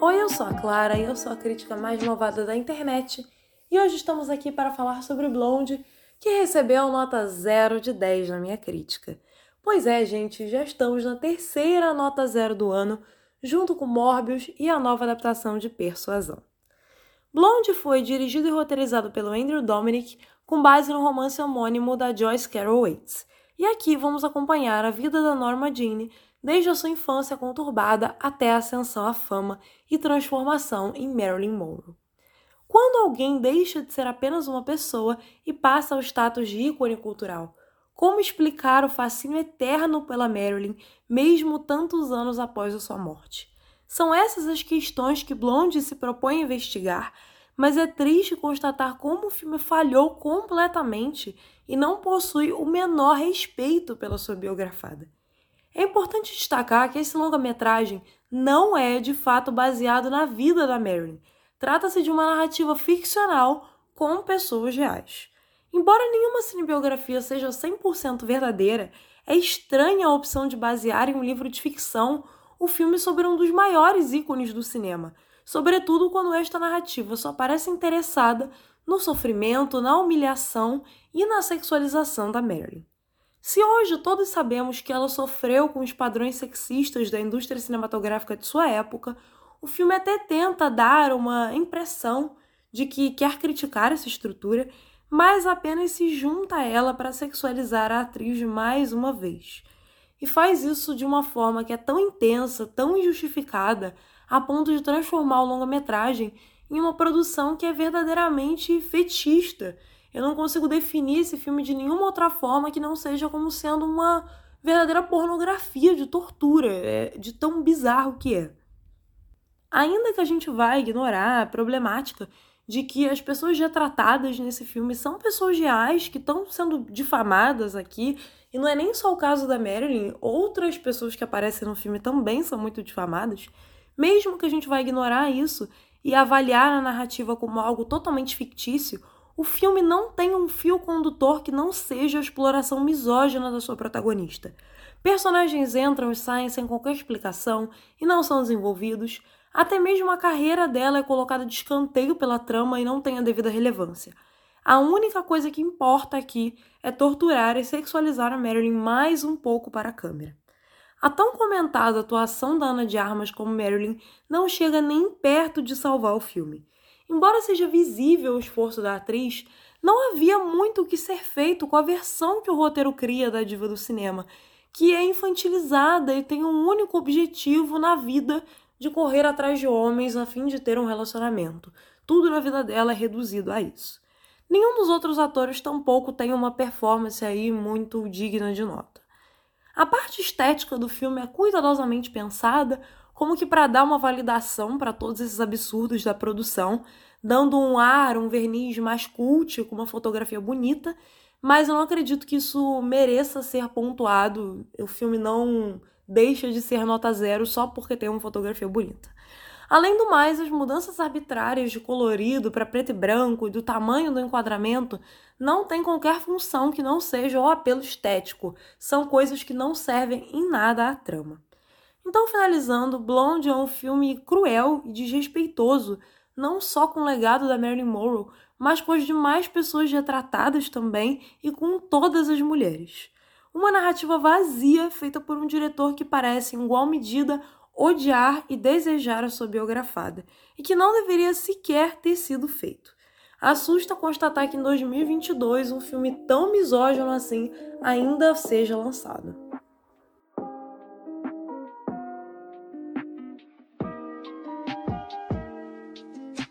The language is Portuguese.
Oi, eu sou a Clara e eu sou a crítica mais malvada da internet. E hoje estamos aqui para falar sobre Blonde, que recebeu nota 0 de 10 na minha crítica. Pois é, gente, já estamos na terceira nota 0 do ano, junto com Morbius e a nova adaptação de Persuasão. Blonde foi dirigido e roteirizado pelo Andrew Dominic, com base no romance homônimo da Joyce Carol Oates. E aqui vamos acompanhar a vida da Norma Jean desde a sua infância conturbada até a ascensão à fama e transformação em Marilyn Monroe. Quando alguém deixa de ser apenas uma pessoa e passa ao status de ícone cultural? Como explicar o fascínio eterno pela Marilyn, mesmo tantos anos após a sua morte? São essas as questões que Blonde se propõe a investigar, mas é triste constatar como o filme falhou completamente e não possui o menor respeito pela sua biografada. É importante destacar que esse longa-metragem não é de fato baseado na vida da Marilyn. Trata-se de uma narrativa ficcional com pessoas reais. Embora nenhuma cinebiografia seja 100% verdadeira, é estranha a opção de basear em um livro de ficção o filme sobre um dos maiores ícones do cinema, sobretudo quando esta narrativa só parece interessada no sofrimento, na humilhação e na sexualização da Marilyn. Se hoje todos sabemos que ela sofreu com os padrões sexistas da indústria cinematográfica de sua época, o filme até tenta dar uma impressão de que quer criticar essa estrutura, mas apenas se junta a ela para sexualizar a atriz mais uma vez. E faz isso de uma forma que é tão intensa, tão injustificada, a ponto de transformar o longa-metragem em uma produção que é verdadeiramente fetista eu não consigo definir esse filme de nenhuma outra forma que não seja como sendo uma verdadeira pornografia de tortura, é, de tão bizarro que é. Ainda que a gente vá ignorar a problemática de que as pessoas retratadas nesse filme são pessoas reais que estão sendo difamadas aqui, e não é nem só o caso da Marilyn, outras pessoas que aparecem no filme também são muito difamadas. Mesmo que a gente vá ignorar isso e avaliar a narrativa como algo totalmente fictício, o filme não tem um fio condutor que não seja a exploração misógina da sua protagonista. Personagens entram e saem sem qualquer explicação e não são desenvolvidos. Até mesmo a carreira dela é colocada de escanteio pela trama e não tem a devida relevância. A única coisa que importa aqui é torturar e sexualizar a Marilyn mais um pouco para a câmera. A tão comentada atuação da Ana de Armas como Marilyn não chega nem perto de salvar o filme. Embora seja visível o esforço da atriz, não havia muito o que ser feito com a versão que o roteiro cria da diva do cinema, que é infantilizada e tem um único objetivo na vida de correr atrás de homens a fim de ter um relacionamento. Tudo na vida dela é reduzido a isso. Nenhum dos outros atores tampouco tem uma performance aí muito digna de nota. A parte estética do filme é cuidadosamente pensada, como que para dar uma validação para todos esses absurdos da produção, dando um ar, um verniz mais cult, com uma fotografia bonita, mas eu não acredito que isso mereça ser pontuado. O filme não deixa de ser nota zero só porque tem uma fotografia bonita. Além do mais, as mudanças arbitrárias de colorido para preto e branco e do tamanho do enquadramento não têm qualquer função que não seja o apelo estético. São coisas que não servem em nada à trama. Então, finalizando, Blonde é um filme cruel e desrespeitoso, não só com o legado da Marilyn Monroe, mas com as demais pessoas retratadas também e com todas as mulheres. Uma narrativa vazia feita por um diretor que parece, em igual medida, odiar e desejar a sua biografada, e que não deveria sequer ter sido feito. Assusta constatar que em 2022 um filme tão misógino assim ainda seja lançado.